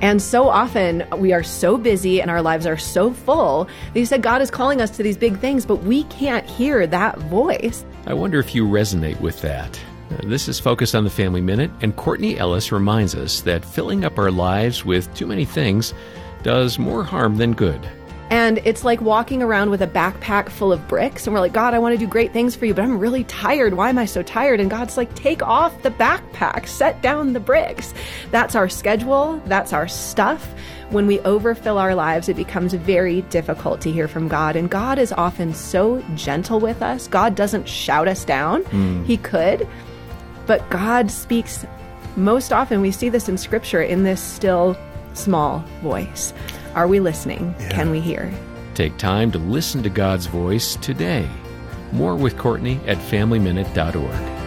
And so often we are so busy and our lives are so full that you said God is calling us to these big things, but we can't hear that voice. I wonder if you resonate with that. This is Focus on the Family Minute, and Courtney Ellis reminds us that filling up our lives with too many things does more harm than good. And it's like walking around with a backpack full of bricks, and we're like, God, I want to do great things for you, but I'm really tired. Why am I so tired? And God's like, take off the backpack, set down the bricks. That's our schedule, that's our stuff. When we overfill our lives, it becomes very difficult to hear from God. And God is often so gentle with us. God doesn't shout us down. Mm. He could, but God speaks most often. We see this in Scripture in this still small voice. Are we listening? Yeah. Can we hear? Take time to listen to God's voice today. More with Courtney at FamilyMinute.org.